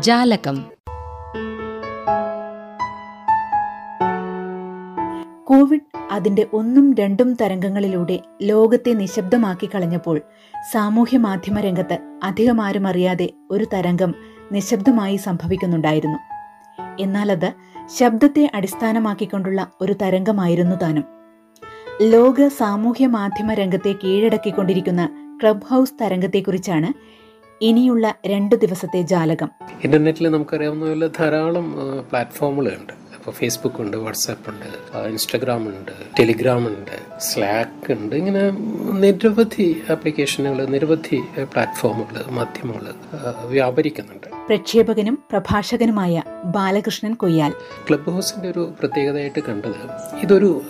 ജാലകം. കോവിഡ് അതിന്റെ ഒന്നും രണ്ടും തരംഗങ്ങളിലൂടെ ലോകത്തെ നിശബ്ദമാക്കി കളഞ്ഞപ്പോൾ സാമൂഹ്യ മാധ്യമ രംഗത്ത് അധികം ആരും അറിയാതെ ഒരു തരംഗം നിശബ്ദമായി സംഭവിക്കുന്നുണ്ടായിരുന്നു. എന്നാൽ അത് ശബ്ദത്തെ അടിസ്ഥാനമാക്കിക്കൊണ്ടുള്ള ഒരു തരംഗമായിരുന്നു താനും. ലോക സാമൂഹ്യ മാധ്യമ രംഗത്തെ കീഴടക്കിക്കൊണ്ടിരിക്കുന്ന ക്ലബ് ഹൗസ് തരംഗത്തെക്കുറിച്ചാണ് ഇനിയുള്ള രണ്ടു ദിവസത്തെ ജാലകം. ഇന്റർനെറ്റിൽ നമുക്കറിയാവുന്ന പോലെ ധാരാളം പ്ലാറ്റ്ഫോമുകളുണ്ട്. അപ്പോൾ ഫേസ്ബുക്ക് ഉണ്ട് വാട്സാപ്പ് ഉണ്ട് ഇൻസ്റ്റാഗ്രാം ഉണ്ട് ടെലിഗ്രാം ഉണ്ട് സ്ലാക്ക് ഉണ്ട് ഇങ്ങനെ നിരവധി ആപ്ലിക്കേഷനുകൾ നിരവധി പ്ലാറ്റ്ഫോമുകൾ മാധ്യമങ്ങൾ വ്യാപരിക്കുന്നുണ്ട്. പ്രക്ഷേപകനും പ്രഭാഷകനുമായ ബാലകൃഷ്ണൻ കൊയ്യാൽ. ക്ലബ് ഹൗസിന്റെ ഒരു പ്രത്യേകതയായിട്ട് കണ്ടത് ഇതൊരു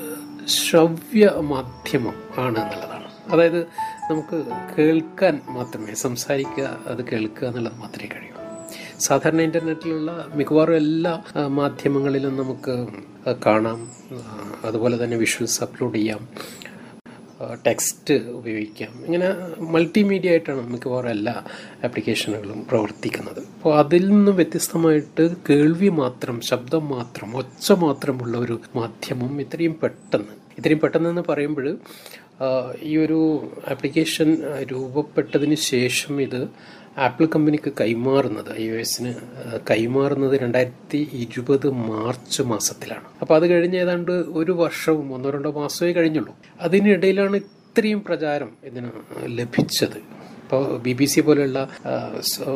ശ്രവ്യ മാധ്യമം ആണ് എന്നുള്ളതാണ്. അതായത് നമുക്ക് കേൾക്കാൻ മാത്രമേ സംസാരിക്കുക അത് കേൾക്കുക എന്നുള്ളത് മാത്രമേ കഴിയൂ സാധാരണ ഇന്റർനെറ്റിലുള്ള മിക്കവാറും എല്ലാ മാധ്യമങ്ങളിലും നമുക്ക് കാണാം. അതുപോലെ തന്നെ വിഷ്വൽസ് അപ്ലോഡ് ചെയ്യാം. ടെക്സ്റ്റ് ഉപയോഗിക്കാം. ഇങ്ങനെ മൾട്ടിമീഡിയ ആയിട്ടാണ് മിക്കവാറും എല്ലാ ആപ്ലിക്കേഷനുകളും പ്രവർത്തിക്കുന്നത്. അപ്പോൾ അതിൽ നിന്നും വ്യത്യസ്തമായിട്ട് കേൾവി മാത്രം ശബ്ദം മാത്രം ഒച്ച മാത്രമുള്ള ഒരു മാധ്യമം ഇത്രയും പെട്ടെന്ന് ഇത്രയും പെട്ടെന്ന് പറയുമ്പോൾ ഈ ഒരു ആപ്ലിക്കേഷൻ രൂപപ്പെട്ടതിന് ശേഷം ഇത് ആപ്പിൾ കമ്പനിക്ക് കൈമാറുന്നത് ഐ ഒ എസിന് കൈമാറുന്നത് രണ്ടായിരത്തി ഇരുപത് മാർച്ച് മാസത്തിലാണ്. അപ്പോൾ അത് കഴിഞ്ഞ് ഏതാണ്ട് ഒരു വർഷവും ഒന്നോ രണ്ടോ മാസമേ കഴിഞ്ഞുള്ളൂ. അതിനിടയിലാണ് ഇത്രയും പ്രചാരം ഇതിന് ലഭിച്ചത്. ഇപ്പോൾ ബി ബി സി പോലെയുള്ള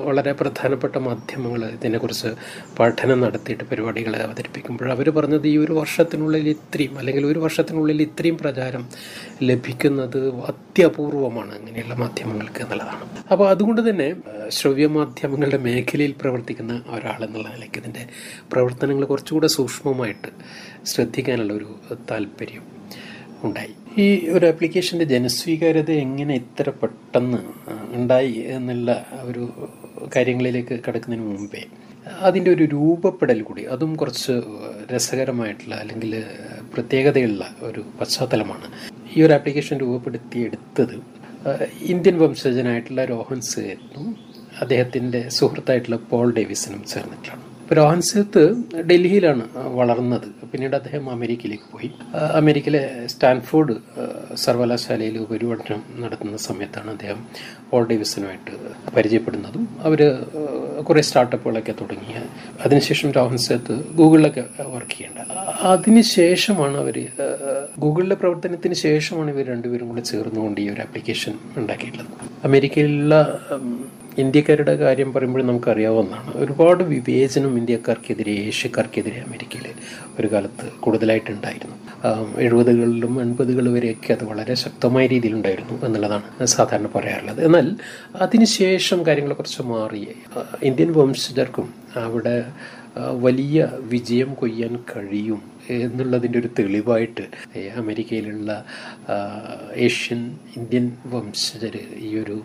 വളരെ പ്രധാനപ്പെട്ട മാധ്യമങ്ങൾ ഇതിനെക്കുറിച്ച് പഠനം നടത്തിയിട്ട് പരിപാടികളെ അവതരിപ്പിക്കുമ്പോൾ അവർ പറഞ്ഞത് ഈ ഒരു വർഷത്തിനുള്ളിൽ ഇത്രയും അല്ലെങ്കിൽ ഒരു വർഷത്തിനുള്ളിൽ ഇത്രയും പ്രചാരം ലഭിക്കുന്നത് അത്യപൂർവമാണ് ഇങ്ങനെയുള്ള മാധ്യമങ്ങൾക്ക് എന്നുള്ളതാണ്. അപ്പോൾ അതുകൊണ്ട് തന്നെ ശ്രവ്യമാധ്യമങ്ങളുടെ ശ്രവ്യ മാധ്യമങ്ങളുടെ മേഖലയിൽ പ്രവർത്തിക്കുന്ന ഒരാൾ എന്നുള്ള നിലയ്ക്ക് ഇതിന്റെ പ്രവർത്തനങ്ങൾ കുറച്ചുകൂടെ സൂക്ഷ്മമായിട്ട് ശ്രദ്ധിക്കാനുള്ള ഒരു താല്പര്യം. ഉണ്ടായി. ഈ ഒരു ആപ്ലിക്കേഷന്റെ ജനസ്വീകാര്യത എങ്ങനെ ഇത്ര പെട്ടെന്ന് ഉണ്ടായി എന്നുള്ള ഒരു കാര്യങ്ങളിലേക്ക് കടക്കുന്നതിന് മുമ്പേ അതിന്റെ ഒരു രൂപപ്പെടൽ കൂടി അതും കുറച്ച് രസകരമായിട്ടുള്ള അല്ലെങ്കിൽ പ്രത്യേകതയുള്ള ഒരു പശ്ചാത്തലമാണ്. ഈ ഒരു ആപ്ലിക്കേഷൻ രൂപപ്പെടുത്തിയെടുത്തത് ഇന്ത്യൻ വംശജനായിട്ടുള്ള രോഹൻ സേനും അദ്ദേഹത്തിന്റെ സുഹൃത്തായിട്ടുള്ള പോൾ ഡേവിസനും ചേർന്നിട്ടാണ്. ഇപ്പോൾ ഡൽഹിയിലാണ് വളർന്നത്. പിന്നീട് അദ്ദേഹം അമേരിക്കയിലേക്ക് പോയി. അമേരിക്കയിലെ സ്റ്റാൻഫോർഡ് സർവകലാശാലയിൽ ഉപരിപഠനം നടത്തുന്ന സമയത്താണ് അദ്ദേഹം പോൾ ഡേവിസനുമായിട്ട് പരിചയപ്പെടുന്നതും അവർ കുറേ സ്റ്റാർട്ടപ്പുകളൊക്കെ തുടങ്ങി. അതിനുശേഷം രോഹൻ സേത്ത് ഗൂഗിളിലൊക്കെ വർക്ക് ചെയ്യേണ്ട. അതിനുശേഷമാണ് അവർ ഗൂഗിളിലെ പ്രവർത്തനത്തിന് ശേഷമാണ് ഇവർ രണ്ടുപേരും കൂടെ ചേർന്നുകൊണ്ട് ഈ ഒരു ആപ്ലിക്കേഷൻ ഉണ്ടാക്കിയിട്ടുള്ളത്. അമേരിക്കയിലുള്ള ഇന്ത്യക്കാരുടെ കാര്യം പറയുമ്പോൾ നമുക്കറിയാവുന്നതാണ്. ഒരുപാട് വിവേചനം ഇന്ത്യക്കാർക്കെതിരെ ഏഷ്യക്കാർക്കെതിരെ അമേരിക്കയിൽ ഒരു കാലത്ത് കൂടുതലായിട്ടുണ്ടായിരുന്നു. എഴുപതുകളിലും എൺപതുകൾ വരെയൊക്കെ അത് വളരെ ശക്തമായ രീതിയിലുണ്ടായിരുന്നു എന്നുള്ളതാണ് സാധാരണ പറയാറുള്ളത്. എന്നാൽ അതിനുശേഷം കാര്യങ്ങൾ കുറച്ച് മാറി. ഇന്ത്യൻ വംശജർക്കും അവിടെ വലിയ വിജയം കൊയ്യാൻ കഴിയും എന്നുള്ളതിന്റെ ഒരു തെളിവായിട്ട് അമേരിക്കയിലുള്ള ഏഷ്യൻ ഇന്ത്യൻ വംശജർ ഈ ഒരു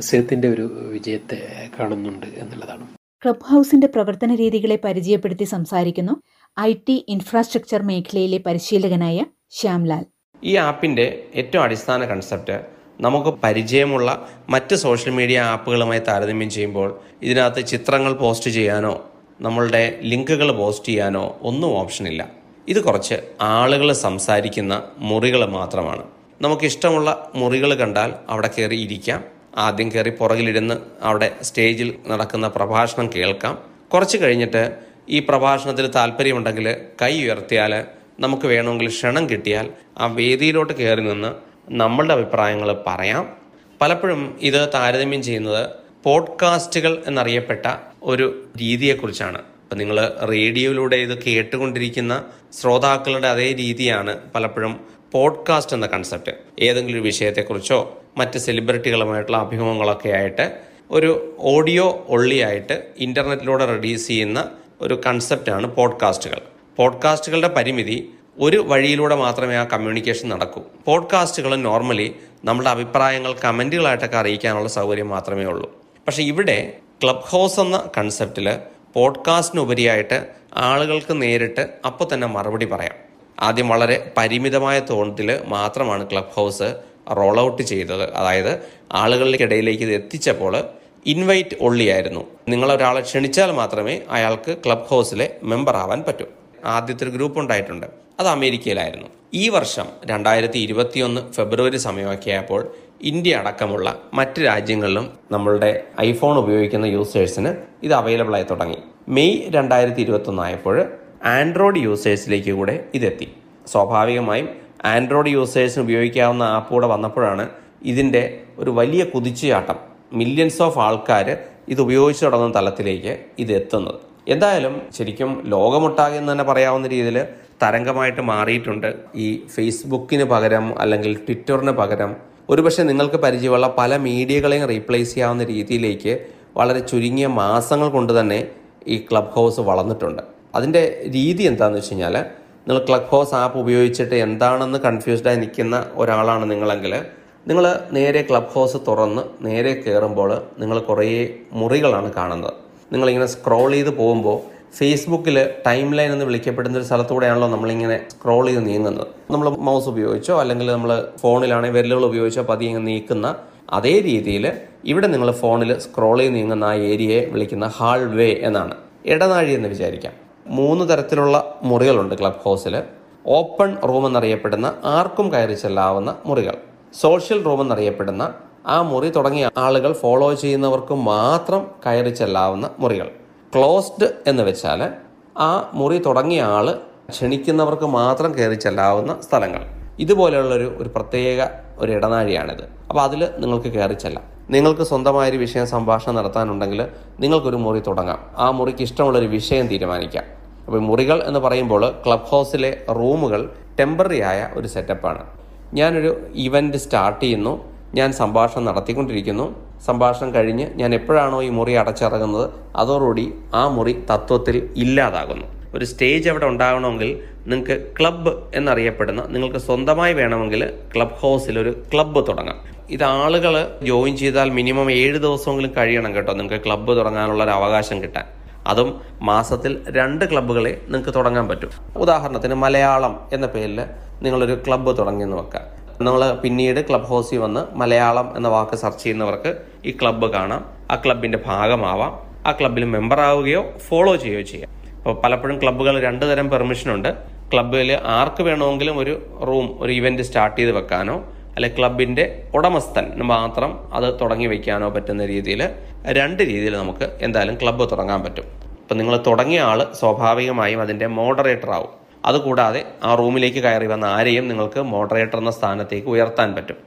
സേത്തിന്റെ ഒരു വിജയത്തെ കാണുന്നുണ്ട് എന്നുള്ളതാണ്. ക്ലബ് ഹൗസിന്റെ പ്രവർത്തന രീതികളെ പരിചയപ്പെടുത്തി സംസാരിക്കുന്നു ഐ ടി ഇൻഫ്രാസ്ട്രക്ചർ മേഖലയിലെ പരിശീലകനായ ശ്യാംലാൽ. ഈ ആപ്പിന്റെ ഏറ്റവും അടിസ്ഥാന കൺസെപ്റ്റ് നമുക്ക് പരിചയമുള്ള മറ്റ് സോഷ്യൽ മീഡിയ ആപ്പുകളുമായി താരതമ്യം ചെയ്യുമ്പോൾ ഇതിനകത്ത് ചിത്രങ്ങൾ പോസ്റ്റ് ചെയ്യാനോ നമ്മളുടെ ലിങ്കുകൾ പോസ്റ്റ് ചെയ്യാനോ ഒന്നും ഓപ്ഷനില്ല ഇത് കുറച്ച് ആളുകൾ സംസാരിക്കുന്ന മുറികൾ മാത്രമാണ്. നമുക്കിഷ്ടമുള്ള മുറികൾ കണ്ടാൽ അവിടെ കയറി ഇരിക്കാം. ആദ്യം കയറി പുറകിലിരുന്ന് അവിടെ സ്റ്റേജിൽ നടക്കുന്ന പ്രഭാഷണം കേൾക്കാം. കുറച്ച് കഴിഞ്ഞിട്ട് ഈ പ്രഭാഷണത്തിൽ താല്പര്യമുണ്ടെങ്കിൽ കൈ ഉയർത്തിയാൽ നമുക്ക് വേണമെങ്കിൽ ക്ഷണം കിട്ടിയാൽ ആ വേദിയിലോട്ട് കയറി നിന്ന് നമ്മളുടെ അഭിപ്രായങ്ങൾ പറയാം. പലപ്പോഴും ഇത് താരതമ്യം ചെയ്യുന്നത് പോഡ്കാസ്റ്റുകൾ എന്നറിയപ്പെട്ട ഒരു രീതിയെക്കുറിച്ചാണ്. അപ്പം നിങ്ങൾ റേഡിയോയിലൂടെ ഇത് കേട്ടുകൊണ്ടിരിക്കുന്ന ശ്രോതാക്കളുടെ അതേ രീതിയാണ് പലപ്പോഴും പോഡ്കാസ്റ്റ് എന്ന കൺസെപ്റ്റ് ഏതെങ്കിലും ഒരു വിഷയത്തെക്കുറിച്ചോ മറ്റ് സെലിബ്രിറ്റികളുമായിട്ടുള്ള അഭിമുഖങ്ങളൊക്കെ ആയിട്ട് ഒരു ഓഡിയോ ഒള്ളിയായിട്ട് ഇന്റർനെറ്റിലൂടെ റിലീസ് ചെയ്യുന്ന ഒരു കൺസെപ്റ്റാണ് പോഡ്കാസ്റ്റുകൾ. പോഡ്കാസ്റ്റുകളുടെ പരിമിതി ഒരു വഴിയിലൂടെ മാത്രമേ ആ കമ്മ്യൂണിക്കേഷൻ നടക്കൂ. പോഡ്കാസ്റ്റുകൾ നോർമലി നമ്മുടെ അഭിപ്രായങ്ങൾ കമന്റുകളായിട്ടൊക്കെ അറിയിക്കാനുള്ള സൗകര്യം മാത്രമേ ഉള്ളൂ. പക്ഷേ ഇവിടെ ക്ലബ് ഹൗസ് എന്ന കൺസെപ്റ്റിൽ പോഡ്കാസ്റ്റിനുപരിയായിട്ട് ആളുകൾക്ക് നേരിട്ട് അപ്പോൾ തന്നെ മറുപടി പറയാം. ആദ്യം വളരെ പരിമിതമായ തോണത്തിൽ മാത്രമാണ് ക്ലബ് ഹൗസ് റോൾ ഔട്ട് ചെയ്തത്. അതായത് ആളുകളിലേക്കിടയിലേക്ക് ഇത് എത്തിച്ചപ്പോൾ ഇൻവൈറ്റ് ഒള്ളി ആയിരുന്നു നിങ്ങൾ ഒരാളെ ക്ഷണിച്ചാൽ മാത്രമേ അയാൾക്ക് ക്ലബ് ഹൗസിലെ മെമ്പർ ആവാൻ പറ്റൂ. ആദ്യത്തെ ഒരു ഗ്രൂപ്പ് ഉണ്ടായിട്ടുണ്ട്. അത് അമേരിക്കയിലായിരുന്നു. ഈ വർഷം രണ്ടായിരത്തി ഇരുപത്തിയൊന്ന് ഫെബ്രുവരി സമയമാക്കിയപ്പോൾ ഇന്ത്യ അടക്കമുള്ള മറ്റ് രാജ്യങ്ങളിലും നമ്മളുടെ ഐഫോൺ ഉപയോഗിക്കുന്ന യൂസേഴ്സിന് ഇത് അവൈലബിൾ ആയി തുടങ്ങി. മെയ് രണ്ടായിരത്തി ഇരുപത്തൊന്ന് ആയപ്പോൾ ആൻഡ്രോയിഡ് യൂസേഴ്സിലേക്ക് കൂടെ ഇതെത്തി. സ്വാഭാവികമായും ആൻഡ്രോയിഡ് യൂസേഴ്സിന് ഉപയോഗിക്കാവുന്ന ആപ്പ് കൂടെ വന്നപ്പോഴാണ് ഇതിന്റെ ഒരു വലിയ കുതിച്ചുചാട്ടം. മില്യൺസ് ഓഫ് ആൾക്കാർ ഇത് ഉപയോഗിച്ചു തുടങ്ങുന്ന തലത്തിലേക്ക് ഇത് എത്തുന്നത്. എന്തായാലും ശരിക്കും ലോകമൊട്ടാകെ എന്ന് തന്നെ പറയാവുന്ന രീതിയിൽ തരംഗമായിട്ട് മാറിയിട്ടുണ്ട്. ഈ ഫേസ്ബുക്കിന് പകരം അല്ലെങ്കിൽ ട്വിറ്ററിന് പകരം ഒരുപക്ഷെ നിങ്ങൾക്ക് പരിചയമുള്ള പല മീഡിയകളെയും റീപ്ലേസ് ചെയ്യാവുന്ന രീതിയിലേക്ക് വളരെ ചുരുങ്ങിയ മാസങ്ങൾ കൊണ്ട് തന്നെ ഈ ക്ലബ് ഹൗസ് വളർന്നിട്ടുണ്ട്. അതിന്റെ രീതി എന്താണെന്ന് വെച്ച് കഴിഞ്ഞാൽ നിങ്ങൾ ക്ലബ് ഹൗസ് ആപ്പ് ഉപയോഗിച്ചിട്ട് എന്താണെന്ന് കൺഫ്യൂസ്ഡായി നിൽക്കുന്ന ഒരാളാണ് നിങ്ങളെങ്കിൽ നിങ്ങൾ നേരെ ക്ലബ് ഹൗസ് തുറന്ന് നേരെ കയറുമ്പോൾ നിങ്ങൾ കുറേ മുറികളാണ് കാണുന്നത്. നിങ്ങളിങ്ങനെ സ്ക്രോൾ ചെയ്ത് പോകുമ്പോൾ ഫേസ്ബുക്കിൽ ടൈം ലൈൻ എന്ന് വിളിക്കപ്പെടുന്ന ഒരു സ്ഥലത്തൂടെയാണല്ലോ നമ്മളിങ്ങനെ സ്ക്രോൾ ചെയ്ത് നീങ്ങുന്നത്. നമ്മൾ മൗസ് ഉപയോഗിച്ചോ അല്ലെങ്കിൽ നമ്മൾ ഫോണിലാണെങ്കിൽ വിരലുകൾ ഉപയോഗിച്ചോ പതിയെ നീക്കുന്ന അതേ രീതിയിൽ ഇവിടെ നിങ്ങൾ ഫോണിൽ സ്ക്രോൾ ചെയ്ത് നീങ്ങുന്ന ആ ഏരിയയെ വിളിക്കുന്ന ഹാൾ വേ എന്നാണ്. ഇടനാഴി എന്ന് വിചാരിക്കാം. മൂന്ന് തരത്തിലുള്ള മുറികളുണ്ട് ക്ലബ് ഹൗസിൽ ഓപ്പൺ റൂം എന്നറിയപ്പെടുന്ന ആർക്കും കയറി ചെല്ലാവുന്ന മുറികൾ. സോഷ്യൽ റൂം എന്നറിയപ്പെടുന്ന ആ മുറി തുടങ്ങിയ ആളുകൾ ഫോളോ ചെയ്യുന്നവർക്ക് മാത്രം കയറി ചെല്ലാവുന്ന മുറികൾ. ക്ലോസ്ഡ് എന്ന് വെച്ചാൽ ആ മുറി തുടങ്ങിയ ആൾ ക്ഷണിക്കുന്നവർക്ക് മാത്രം കയറി ചെല്ലാവുന്ന സ്ഥലങ്ങൾ. ഇതുപോലെയുള്ളൊരു ഒരു പ്രത്യേക ഒരു ഇടനാഴിയാണിത്. അപ്പോൾ അതിൽ നിങ്ങൾക്ക് കയറി ചെല്ലാം. നിങ്ങൾക്ക് സ്വന്തമായൊരു വിഷയം സംഭാഷണം നടത്താനുണ്ടെങ്കിൽ നിങ്ങൾക്കൊരു മുറി തുടങ്ങാം. ആ മുറിക്ക് ഇഷ്ടമുള്ളൊരു വിഷയം തീരുമാനിക്കാം. അപ്പോൾ മുറികൾ എന്ന് പറയുമ്പോൾ ക്ലബ് ഹൗസിലെ റൂമുകൾ ടെമ്പററി ആയ ഒരു സെറ്റപ്പാണ് ഞാനൊരു ഇവന്റ് സ്റ്റാർട്ട് ചെയ്യുന്നു. ഞാൻ സംഭാഷണം നടത്തിക്കൊണ്ടിരിക്കുന്നു. സംഭാഷണം കഴിഞ്ഞ് ഞാൻ എപ്പോഴാണോ ഈ മുറി അടച്ചിറങ്ങുന്നത് അതോടുകൂടി ആ മുറി തത്വത്തിൽ ഇല്ലാതാകുന്നു. ഒരു സ്റ്റേജ് അവിടെ ഉണ്ടാകണമെങ്കിൽ നിങ്ങൾക്ക് ക്ലബ്ബ് എന്നറിയപ്പെടുന്ന നിങ്ങൾക്ക് സ്വന്തമായി വേണമെങ്കിൽ ക്ലബ് ഹൗസിൽ ഒരു ക്ലബ്ബ് തുടങ്ങാം. ഇത് ആളുകൾ ജോയിൻ ചെയ്താൽ മിനിമം ഏഴ് ദിവസമെങ്കിലും കഴിയണം കേട്ടോ നിങ്ങൾക്ക് ക്ലബ്ബ് തുടങ്ങാനുള്ള ഒരു അവകാശം കിട്ടാൻ. അതും മാസത്തിൽ രണ്ട് ക്ലബ്ബുകളെ നിങ്ങൾക്ക് തുടങ്ങാൻ പറ്റും. ഉദാഹരണത്തിന് മലയാളം എന്ന പേരിൽ നിങ്ങളൊരു ക്ലബ്ബ് തുടങ്ങിയെന്ന് വെക്കാം നിങ്ങൾ പിന്നീട് ക്ലബ് ഹൗസിൽ വന്ന് മലയാളം എന്ന വാക്ക് സെർച്ച് ചെയ്യുന്നവർക്ക് ഈ ക്ലബ്ബ് കാണാം. ആ ക്ലബിന്റെ ഭാഗമാവാം. ആ ക്ലബിൽ മെമ്പർ ആവുകയോ ഫോളോ ചെയ്യുകയോ ചെയ്യാം. അപ്പോൾ പലപ്പോഴും ക്ലബ്ബുകൾ രണ്ട് തരം പെർമിഷൻ ഉണ്ട്. ക്ലബ്ബിൽ ആർക്ക് വേണമെങ്കിലും ഒരു റൂം ഒരു ഇവന്റ് സ്റ്റാർട്ട് ചെയ്ത് വെക്കാനോ അല്ലെ ക്ലബിന്റെ ഉടമസ്ഥൻ മാത്രം അത് തുടങ്ങി വെക്കാനോ പറ്റുന്ന രീതിയിൽ രണ്ട് രീതിയിൽ നമുക്ക് എന്തായാലും ക്ലബ്ബ് തുടങ്ങാൻ പറ്റും. ഇപ്പം നിങ്ങൾ തുടങ്ങിയ ആൾ സ്വാഭാവികമായും അതിന്റെ മോഡറേറ്റർ ആവും. അതുകൂടാതെ ആ റൂമിലേക്ക് കയറി വന്ന ആരെയും നിങ്ങൾക്ക് മോഡറേറ്റർ എന്ന സ്ഥാനത്തേക്ക് ഉയർത്താൻ പറ്റും.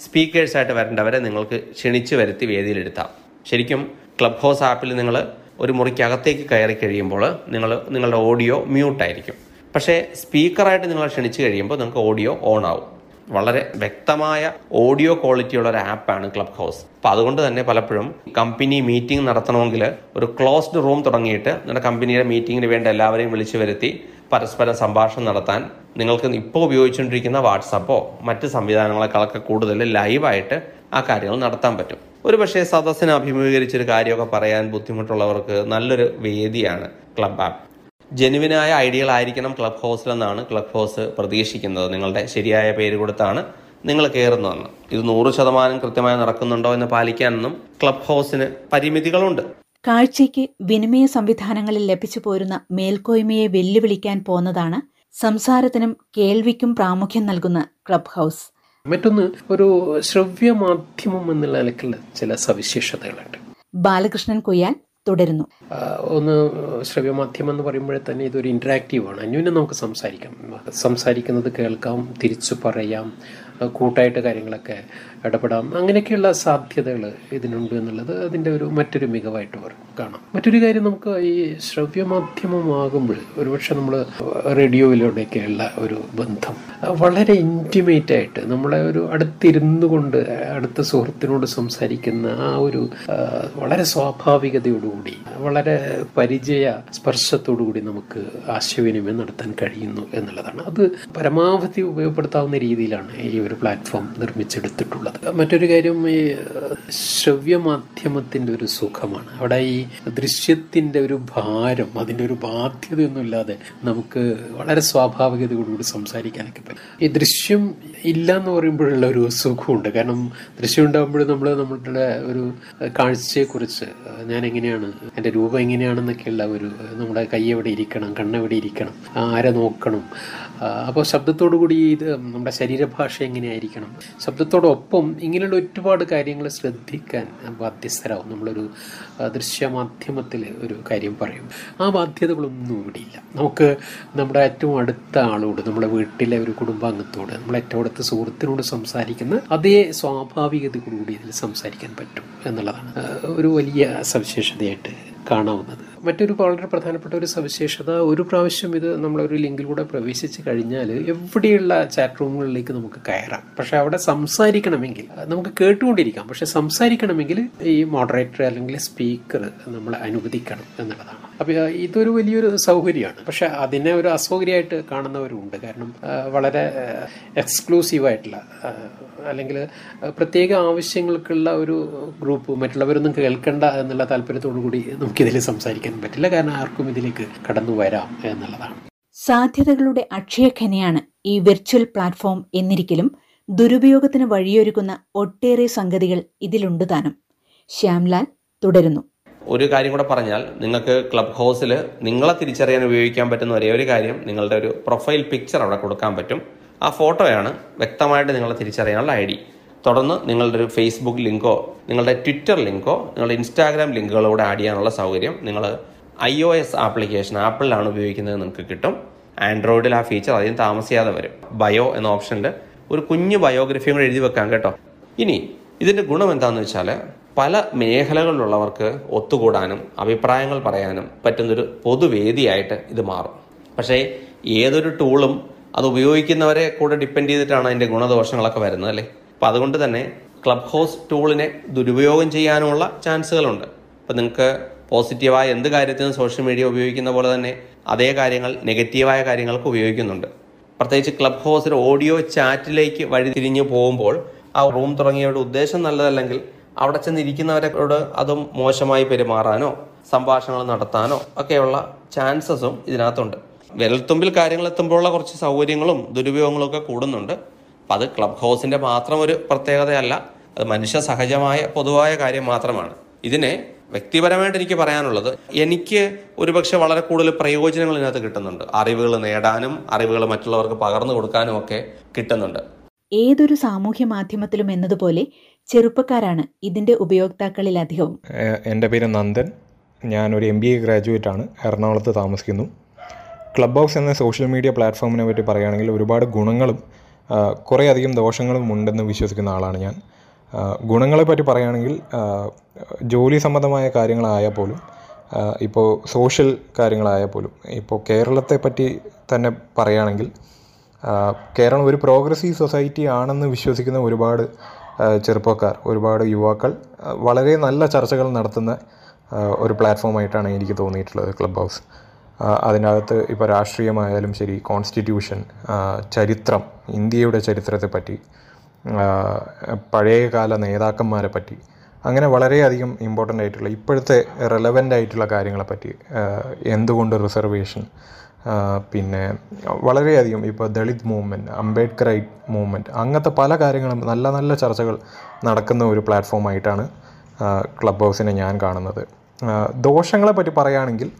സ്പീക്കേഴ്സായിട്ട് വരേണ്ടവരെ നിങ്ങൾക്ക് ക്ഷണിച്ചു വരുത്തി വേദിയിലെടുത്താം ശരിക്കും ക്ലബ് ഹൗസ് ആപ്പിൽ നിങ്ങൾ ഒരു മുറിക്കകത്തേക്ക് കയറി കഴിയുമ്പോൾ നിങ്ങൾ നിങ്ങളുടെ ഓഡിയോ മ്യൂട്ടായിരിക്കും പക്ഷേ സ്പീക്കറായിട്ട് നിങ്ങൾ ക്ഷണിച്ചു കഴിയുമ്പോൾ നിങ്ങൾക്ക് ഓഡിയോ ഓൺ ആവും. വളരെ വ്യക്തമായ ഓഡിയോ ക്വാളിറ്റി ഉള്ള ഒരു ആപ്പാണ് ക്ലബ് ഹൗസ് അപ്പോൾ അതുകൊണ്ട് തന്നെ പലപ്പോഴും കമ്പനി മീറ്റിംഗ് നടത്തണമെങ്കിൽ ഒരു ക്ലോസ്ഡ് റൂം തുടങ്ങിയിട്ട് നിങ്ങളുടെ കമ്പനിയുടെ മീറ്റിംഗിന് വേണ്ട എല്ലാവരെയും വിളിച്ചു വരുത്തി പരസ്പര സംഭാഷണം നടത്താൻ നിങ്ങൾക്ക് ഇപ്പോൾ ഉപയോഗിച്ചുകൊണ്ടിരിക്കുന്ന വാട്സപ്പോ മറ്റ് സംവിധാനങ്ങളെക്കാളൊക്കെ കൂടുതൽ ലൈവായിട്ട് ആ കാര്യങ്ങൾ നടത്താൻ പറ്റും. ഒരു പക്ഷേ സദസ്സിനെ അഭിമുഖീകരിച്ചൊരു കാര്യമൊക്കെ പറയാൻ ബുദ്ധിമുട്ടുള്ളവർക്ക് നല്ലൊരു വേദിയാണ് ക്ലബ് ആപ്പ് ജെനുവിനായ ഐഡിയകൾ ആയിരിക്കണം ക്ലബ് ഹൗസിലെന്നാണ് ക്ലബ് ഹൗസ് പ്രതീക്ഷിക്കുന്നത്. നിങ്ങളുടെ ശരിയായ പേര് കൊടുത്താണ് നിങ്ങൾ കയറുന്നതെന്ന്. ഇത് നൂറ് ശതമാനം കൃത്യമായി നടക്കുന്നുണ്ടോ എന്ന് പാലിക്കാനെന്നും ക്ലബ് ഹൗസിന് പരിമിതികളുണ്ട്. കാഴ്ചയ്ക്ക് വിനിമയ സംവിധാനങ്ങളിൽ ലഭിച്ചു പോരുന്ന മേൽക്കോയ്മയെ വെല്ലുവിളിക്കാൻ പോന്നതാണ് സംസാരത്തിനും കേൾവിക്കും പ്രാമുഖ്യം നൽകുന്ന ക്ലബ് ഹൗസ്. മറ്റൊന്ന് ഒരു ശ്രവ്യ മാധ്യമം എന്നുള്ള നിലക്കുള്ള ചില സവിശേഷതകളുണ്ട് ബാലകൃഷ്ണൻ കൊയ്യാൽ തുടരുന്നു. ഒന്ന് ശ്രവ്യമാധ്യമം എന്ന് പറയുമ്പോഴേ തന്നെ ഇതൊരു ഇന്ററാക്റ്റീവ് ആണ്. അന്യോന്യം നമുക്ക് സംസാരിക്കാം. സംസാരിക്കുന്നത് കേൾക്കാം തിരിച്ചു പറയാം. കൂട്ടായിട്ട് കാര്യങ്ങളൊക്കെ ഇടപെടാം. അങ്ങനെയൊക്കെയുള്ള സാധ്യതകൾ ഇതിനുണ്ട് എന്നുള്ളത് അതിന്റെ ഒരു മറ്റൊരു മികവായിട്ട് കാണാം. മറ്റൊരു കാര്യം നമുക്ക് ഈ ശ്രവ്യമാധ്യമമാകുമ്പോൾ ഒരുപക്ഷെ നമ്മൾ റേഡിയോയിലൂടെയൊക്കെയുള്ള ഒരു ബന്ധം വളരെ ഇന്റിമേറ്റ് ആയിട്ട് നമ്മളെ ഒരു അടുത്തിരുന്നു കൊണ്ട് അടുത്ത സുഹൃത്തിനോട് സംസാരിക്കുന്ന ആ ഒരു വളരെ സ്വാഭാവികതയോടുകൂടി വളരെ പരിചയ സ്പർശത്തോടുകൂടി നമുക്ക് ആശയവിനിമയം നടത്താൻ കഴിയുന്നു എന്നുള്ളതാണ്. അത് പരമാവധി ഉപയോഗപ്പെടുത്താവുന്ന രീതിയിലാണ് ഈ ഒരു പ്ലാറ്റ്ഫോം നിർമ്മിച്ചെടുത്തിട്ടുള്ളത്. മറ്റൊരു കാര്യം ഈ ശ്രവ്യമാധ്യമത്തിന്റെ ഒരു സുഖമാണ്. അവിടെ ഈ ദൃശ്യത്തിന്റെ ഒരു ഭാരം അതിന്റെ ഒരു ബാധ്യതയൊന്നുമില്ലാതെ നമുക്ക് വളരെ സ്വാഭാവികതയോടുകൂടി സംസാരിക്കാനൊക്കെ പറ്റും. ഈ ദൃശ്യം ഇല്ല എന്ന് പറയുമ്പോഴുള്ള ഒരു സുഖമുണ്ട്. കാരണം ദൃശ്യം ഉണ്ടാകുമ്പോൾ നമ്മൾ നമ്മളുടെ ഒരു കാഴ്ചയെക്കുറിച്ച് ഞാൻ എങ്ങനെയാണ് എന്റെ രൂപം എങ്ങനെയാണെന്നൊക്കെയുള്ള ഒരു നമ്മുടെ കൈ എവിടെ ഇരിക്കണം കണ്ണെവിടെ ഇരിക്കണം ആരെ നോക്കണം. അപ്പോൾ ശബ്ദത്തോടു കൂടി ഇത് നമ്മുടെ ശരീരഭാഷ എങ്ങനെയായിരിക്കണം? ശബ്ദത്തോടൊപ്പം ഇങ്ങനെയുള്ള ഒരുപാട് കാര്യങ്ങൾ ശ്രദ്ധിക്കാൻ ബാധ്യസ്ഥരാകും നമ്മളൊരു ദൃശ്യമാധ്യമത്തിൽ ഒരു കാര്യം പറയും. ആ ബാധ്യതകളൊന്നും ഇവിടെയില്ല നമുക്ക് നമ്മുടെ ഏറ്റവും അടുത്ത ആളോട് നമ്മുടെ വീട്ടിലെ ഒരു കുടുംബാംഗത്തോട് നമ്മളെ ഏറ്റവും അടുത്ത സുഹൃത്തിനോട് സംസാരിക്കുന്ന അതേ സ്വാഭാവികതയോടുകൂടി ഇതിൽ സംസാരിക്കാൻ പറ്റും എന്നുള്ളതാണ്. ഒരു വലിയ സവിശേഷതയായിട്ട് കാണാവുന്നത്. മറ്റൊരു വളരെ പ്രധാനപ്പെട്ട ഒരു സവിശേഷത ഒരു പ്രാവശ്യം ഇത് നമ്മളൊരു ലിങ്കിലൂടെ പ്രവേശിച്ച് കഴിഞ്ഞാൽ എവിടെയുള്ള ചാറ്റ് റൂമുകളിലേക്ക് നമുക്ക് കയറാം. പക്ഷെ അവിടെ സംസാരിക്കണമെങ്കിൽ നമുക്ക് കേട്ടുകൊണ്ടിരിക്കാം. പക്ഷെ സംസാരിക്കണമെങ്കിൽ ഈ മോഡറേറ്റർ അല്ലെങ്കിൽ സ്പീക്കർ നമ്മളെ അനുവദിക്കണം എന്നുള്ളതാണ്. അപ്പോൾ ഇതൊരു വലിയൊരു സൗകര്യമാണ്. പക്ഷെ അതിനെ ഒരു അസൗകര്യമായിട്ട് കാണുന്നവരുണ്ട് കാരണം വളരെ എക്സ്ക്ലൂസീവായിട്ടുള്ള അല്ലെങ്കിൽ പ്രത്യേക ആവശ്യങ്ങൾക്കുള്ള ഒരു ഗ്രൂപ്പ് മറ്റുള്ളവരൊന്നും കേൾക്കണ്ട എന്നുള്ള താല്പര്യത്തോടു കൂടി നമുക്കിതിൽ സംസാരിക്കാൻ പറ്റില്ല. കാരണം ആർക്കും ഇതിലേക്ക് കടന്നു വരാം എന്നുള്ളതാണ്. സാധ്യതകളുടെ അക്ഷയഖനിയാണ് ഈ വെർച്വൽ പ്ലാറ്റ്ഫോം എന്നിരിക്കലും ദുരുപയോഗത്തിന് വഴിയൊരുക്കുന്ന ഒട്ടേറെ സംഗതികൾ ഇതിലുണ്ട് താനും. ശ്യാംലാൽ തുടരുന്നു. ഒരു കാര്യം കൂടെ പറഞ്ഞാൽ നിങ്ങൾക്ക് ക്ലബ് ഹൗസിൽ നിങ്ങളെ തിരിച്ചറിയാൻ ഉപയോഗിക്കാൻ പറ്റുന്ന ഒരേ ഒരു കാര്യം നിങ്ങളുടെ ഒരു പ്രൊഫൈൽ പിക്ചർ അവിടെ കൊടുക്കാൻ പറ്റും. ആ ഫോട്ടോയാണ് വ്യക്തമായിട്ട് നിങ്ങളെ തിരിച്ചറിയാനുള്ള ഐ ഡി. തുടർന്ന് നിങ്ങളുടെ ഒരു ഫേസ്ബുക്ക് ലിങ്കോ നിങ്ങളുടെ ട്വിറ്റർ ലിങ്കോ നിങ്ങളുടെ ഇൻസ്റ്റാഗ്രാം ലിങ്കുകളോടെ ആഡ് ചെയ്യാനുള്ള സൗകര്യം നിങ്ങൾ ഐ ഒ എസ് ആപ്ലിക്കേഷൻ ആപ്പിളിലാണ് ഉപയോഗിക്കുന്നത് നിങ്ങൾക്ക് കിട്ടും. ആൻഡ്രോയിഡിൽ ആ ഫീച്ചർ അധികം താമസിയാതെ വരും. ബയോ എന്ന ഓപ്ഷനിൽ ഒരു കുഞ്ഞു ബയോഗ്രഫിയും കൂടെ എഴുതി വെക്കാം കേട്ടോ. ഇനി ഇതിന്റെ ഗുണം എന്താണെന്ന് വെച്ചാൽ പല മേഖലകളിലുള്ളവർക്ക് ഒത്തുകൂടാനും അഭിപ്രായങ്ങൾ പറയാനും പറ്റുന്നൊരു പൊതുവേദിയായിട്ട് ഇത് മാറും. പക്ഷേ ഏതൊരു ടൂളും അത് ഉപയോഗിക്കുന്നവരെ കൂടെ ഡിപ്പെൻഡ് ചെയ്തിട്ടാണ് അതിന്റെ ഗുണദോഷങ്ങളൊക്കെ വരുന്നത് അല്ലേ? അപ്പം അതുകൊണ്ട് തന്നെ ക്ലബ് ഹൗസ് ടൂളിനെ ദുരുപയോഗം ചെയ്യാനുമുള്ള ചാൻസുകളുണ്ട്. അപ്പം നിങ്ങൾക്ക് പോസിറ്റീവായ എന്ത് കാര്യത്തിനും സോഷ്യൽ മീഡിയ ഉപയോഗിക്കുന്ന പോലെ തന്നെ അതേ കാര്യങ്ങൾ നെഗറ്റീവായ കാര്യങ്ങൾക്ക് ഉപയോഗിക്കുന്നുണ്ട്. പ്രത്യേകിച്ച് ക്ലബ് ഹൗസിൽ ഓഡിയോ ചാറ്റിലേക്ക് വഴി തിരിഞ്ഞു പോകുമ്പോൾ ആ റൂം തുടങ്ങിയവരുടെ ഉദ്ദേശം നല്ലതല്ലെങ്കിൽ അവിടെ ചെന്നിരിക്കുന്നവരോട് അതും മോശമായി പെരുമാറാനോ സംഭാഷണങ്ങൾ നടത്താനോ ഒക്കെയുള്ള ചാൻസസും ഇതിനകത്തുണ്ട്. വിരൽത്തുമ്പിൽ കാര്യങ്ങൾ എത്തുമ്പോഴുള്ള കുറച്ച് സൗകര്യങ്ങളും ദുരുപയോഗങ്ങളും ഒക്കെ കൂടുന്നുണ്ട്. അപ്പം അത് ക്ലബ് ഹൗസിന്റെ മാത്രം ഒരു പ്രത്യേകതയല്ല അത് മനുഷ്യ സഹജമായ പൊതുവായ കാര്യം മാത്രമാണ്. ഇതിനെ വ്യക്തിപരമായിട്ട് എനിക്ക് പറയാനുള്ളത് എനിക്ക് ഒരുപക്ഷെ വളരെ കൂടുതൽ പ്രയോജനങ്ങൾ ഇതിനകത്ത് കിട്ടുന്നുണ്ട്. അറിവുകൾ നേടാനും അറിവുകൾ മറ്റുള്ളവർക്ക് പകർന്നു കൊടുക്കാനും ഒക്കെ കിട്ടുന്നുണ്ട്. ഏതൊരു സാമൂഹ്യ മാധ്യമത്തിലും എന്നതുപോലെ ചെറുപ്പക്കാരാണ് ഇതിന്റെ ഉപയോക്താക്കളിൽ അധികവും. എന്റെ പേര് നന്ദൻ. ഞാൻ ഒരു എം ബി എ ഗ്രാജുവേറ്റ് ആണ്. എറണാകുളത്ത് താമസിക്കുന്നു. ക്ലബ് ഹൗസ് എന്ന സോഷ്യൽ മീഡിയ പ്ലാറ്റ്ഫോമിനെ പറ്റി പറയുകയാണെങ്കിൽ ഒരുപാട് ഗുണങ്ങളും കുറേ അധികം ദോഷങ്ങളും ഉണ്ടെന്ന് വിശ്വസിക്കുന്ന ആളാണ് ഞാൻ. ഗുണങ്ങളെ പറ്റി പറയുകയാണെങ്കിൽ ജോലി സംബന്ധമായ കാര്യങ്ങളായാൽ പോലും ഇപ്പോൾ സോഷ്യൽ കാര്യങ്ങളായാൽ പോലും ഇപ്പോൾ കേരളത്തെ പറ്റി തന്നെ പറയുകയാണെങ്കിൽ കേരളം ഒരു പ്രോഗ്രസീവ് സൊസൈറ്റി ആണെന്ന് വിശ്വസിക്കുന്ന ഒരുപാട് ചെറുപ്പക്കാർ ഒരുപാട് യുവാക്കൾ വളരെ നല്ല ചർച്ചകൾ നടത്തുന്ന ഒരു പ്ലാറ്റ്ഫോമായിട്ടാണ് എനിക്ക് തോന്നിയിട്ടുള്ളത് ക്ലബ് ഹൗസ്. അതിനകത്ത് ഇപ്പോൾ രാഷ്ട്രീയമായാലും ശരി കോൺസ്റ്റിറ്റ്യൂഷൻ ചരിത്രം ഇന്ത്യയുടെ ചരിത്രത്തെ പറ്റി പഴയകാല നേതാക്കന്മാരെ പറ്റി അങ്ങനെ വളരെയധികം ഇമ്പോർട്ടന്റ് ആയിട്ടുള്ള ഇപ്പോഴത്തെ റെലവന്റ് ആയിട്ടുള്ള കാര്യങ്ങളെ പറ്റി എന്തുകൊണ്ട് റിസർവേഷൻ പിന്നെ വളരെയധികം ഇപ്പോൾ ദളിത് മൂവ്മെന്റ് അംബേദ്കറൈറ്റ് മൂവ്മെന്റ് അങ്ങനത്തെ പല കാര്യങ്ങളും നല്ല നല്ല ചർച്ചകൾ നടക്കുന്ന ഒരു പ്ലാറ്റ്ഫോമായിട്ടാണ് ക്ലബ് ഹൗസിനെ ഞാൻ കാണുന്നത്. ദോഷങ്ങളെ പറ്റി പറയുകയാണെങ്കിൽ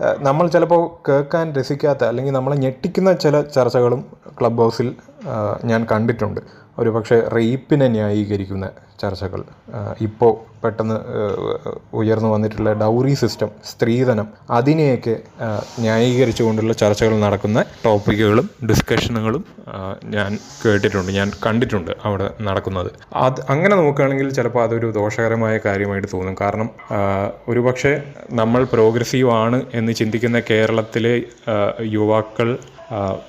നമ്മൾ ചിലപ്പോൾ കേൾക്കാൻ രസിക്കാത്ത അല്ലെങ്കിൽ നമ്മളെ ഞെട്ടിക്കുന്ന ചില ചർച്ചകളും ക്ലബ് ഹൗസിൽ ഞാൻ കണ്ടിട്ടുണ്ട്. ഒരു പക്ഷേ റേപ്പിനെ ന്യായീകരിക്കുന്ന ചർച്ചകൾ. ഇപ്പോൾ പെട്ടെന്ന് ഉയർന്നു വന്നിട്ടുള്ള ഡൗറി സിസ്റ്റം സ്ത്രീധനം അതിനെയൊക്കെ ന്യായീകരിച്ചുകൊണ്ടുള്ള ചർച്ചകൾ നടക്കുന്ന ടോപ്പിക്കുകളും ഡിസ്കഷനുകളും ഞാൻ കേട്ടിട്ടുണ്ട് ഞാൻ കണ്ടിട്ടുണ്ട് അവിടെ നടക്കുന്നത്. അത് അങ്ങനെ നോക്കുകയാണെങ്കിൽ ചിലപ്പോൾ അതൊരു ദോഷകരമായ കാര്യമായിട്ട് തോന്നും. കാരണം ഒരുപക്ഷെ നമ്മൾ പ്രോഗ്രസീവ് ആണ് എന്ന് ചിന്തിക്കുന്ന കേരളത്തിലെ യുവാക്കൾ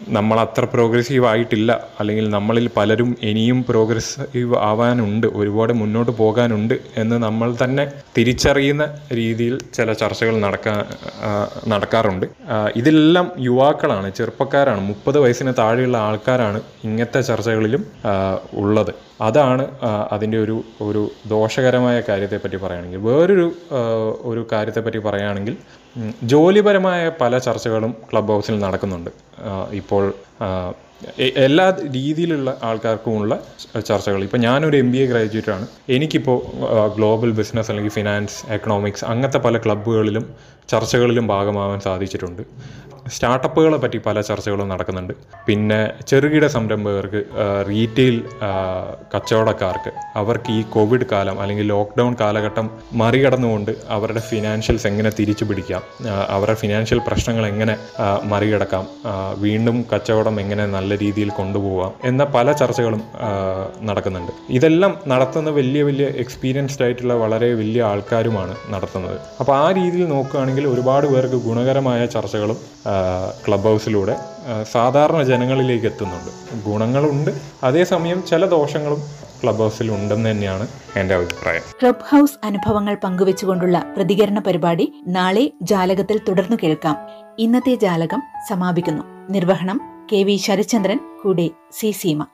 നമ്മൾ അത്ര പ്രോഗ്രസീവ് ആയിട്ടില്ല. അല്ലെങ്കിൽ നമ്മളിൽ പലരും ഇനിയും പ്രോഗ്രസീവ് ആവാനുണ്ട്. ഒരുപാട് മുന്നോട്ട് പോകാനുണ്ട് എന്ന് നമ്മൾ തന്നെ തിരിച്ചറിയുന്ന രീതിയിൽ ചില ചർച്ചകൾ നടക്കാ നടക്കാറുണ്ട്. ഇതിലെല്ലാം യുവാക്കളാണ് ചെറുപ്പക്കാരാണ്. മുപ്പത് വയസ്സിന് താഴെയുള്ള ആൾക്കാരാണ് ഇങ്ങനത്തെ ചർച്ചകളിലും ഉള്ളത്. അതാണ് അതിന്റെ ഒരു ഒരു ദോഷകരമായ കാര്യത്തെപ്പറ്റി പറയുകയാണെങ്കിൽ. വേറൊരു ഒരു കാര്യത്തെപ്പറ്റി പറയുകയാണെങ്കിൽ ജോലിപരമായ പല ചർച്ചകളും ക്ലബ് ഹൗസിൽ നടക്കുന്നുണ്ട്. ഇപ്പോൾ എല്ലാ രീതിയിലുള്ള ആൾക്കാർക്കുമുള്ള ചർച്ചകൾ. ഇപ്പോൾ ഞാനൊരു എം ബി എ ഗ്രാജുവേറ്റ് ആണ് എനിക്കിപ്പോൾ ഗ്ലോബൽ ബിസിനസ് അല്ലെങ്കിൽ ഫിനാൻസ് എക്കണോമിക്സ് അങ്ങനത്തെ പല ക്ലബ്ബുകളിലും ചർച്ചകളിലും ഭാഗമാവാൻ സാധിച്ചിട്ടുണ്ട്. സ്റ്റാർട്ടപ്പുകളെ പറ്റി പല ചർച്ചകളും നടക്കുന്നുണ്ട്. പിന്നെ ചെറുകിട സംരംഭകർക്ക് റീറ്റെയിൽ കച്ചവടക്കാർക്ക് അവർക്ക് ഈ കോവിഡ് കാലം അല്ലെങ്കിൽ ലോക്ക്ഡൗൺ കാലഘട്ടം മറികടന്നുകൊണ്ട് അവരുടെ ഫിനാൻഷ്യൽസ് എങ്ങനെ തിരിച്ചു പിടിക്കാം അവരുടെ ഫിനാൻഷ്യൽ പ്രശ്നങ്ങൾ എങ്ങനെ മറികടക്കാം വീണ്ടും കച്ചവടം എങ്ങനെ നല്ല രീതിയിൽ കൊണ്ടുപോകാം എന്ന പല ചർച്ചകളും നടക്കുന്നുണ്ട്. ഇതെല്ലാം നടത്തുന്ന വലിയ വലിയ എക്സ്പീരിയൻസ്ഡ് ആയിട്ടുള്ള വളരെ വലിയ ആൾക്കാരുമാണ് നടത്തുന്നത്. അപ്പോൾ ആ രീതിയിൽ നോക്കുകയാണെങ്കിൽ ഒരുപാട് പേർക്ക് ഗുണകരമായ ചർച്ചകളും ക്ലബ് ഹൗസിലൂടെ സാധാരണ ജനങ്ങളിലേക്ക് എത്തുന്നുണ്ട്. ഗുണങ്ങളുണ്ട്. അതേസമയം ചില ദോഷങ്ങളും ക്ലബ് ഹൗസിൽ ഉണ്ടെന്ന് തന്നെയാണ് എന്റെ അഭിപ്രായം. ക്ലബ് ഹൗസ് അനുഭവങ്ങൾ പങ്കുവെച്ചുകൊണ്ടുള്ള പ്രതികരണ പരിപാടി നാളെ ജാലകത്തിൽ തുടർന്നു കേൾക്കാം. ഇന്നത്തെ ജാലകം സമാപിക്കുന്നു. നിർവഹണം കെ വി ശരചന്ദ്രൻ കൂടെ സി സീമ.